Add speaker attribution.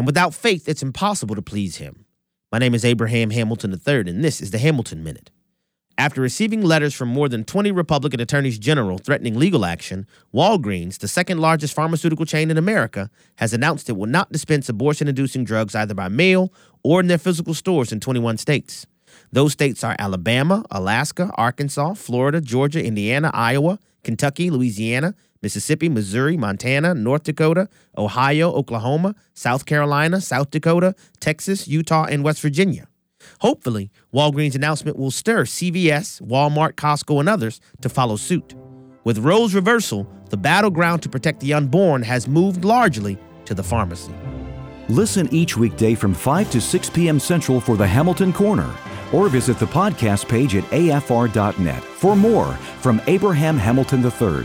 Speaker 1: and without faith, it's impossible to please him. My name is Abraham Hamilton III, and this is the Hamilton Minute. After receiving letters from more than 20 Republican attorneys general threatening legal action, Walgreens, the second largest pharmaceutical chain in America, has announced it will not dispense abortion inducing drugs either by mail or in their physical stores in 21 states. Those states are Alabama, Alaska, Arkansas, Florida, Georgia, Indiana, Iowa, Kentucky, Louisiana, Mississippi, Missouri, Montana, North Dakota, Ohio, Oklahoma, South Carolina, South Dakota, Texas, Utah, and West Virginia. Hopefully, Walgreens' announcement will stir CVS, Walmart, Costco, and others to follow suit. With Roe's reversal, the battleground to protect the unborn has moved largely to the pharmacy.
Speaker 2: Listen each weekday from 5 to 6 p.m. Central for the Hamilton Corner, or visit the podcast page at afr.net for more from Abraham Hamilton III,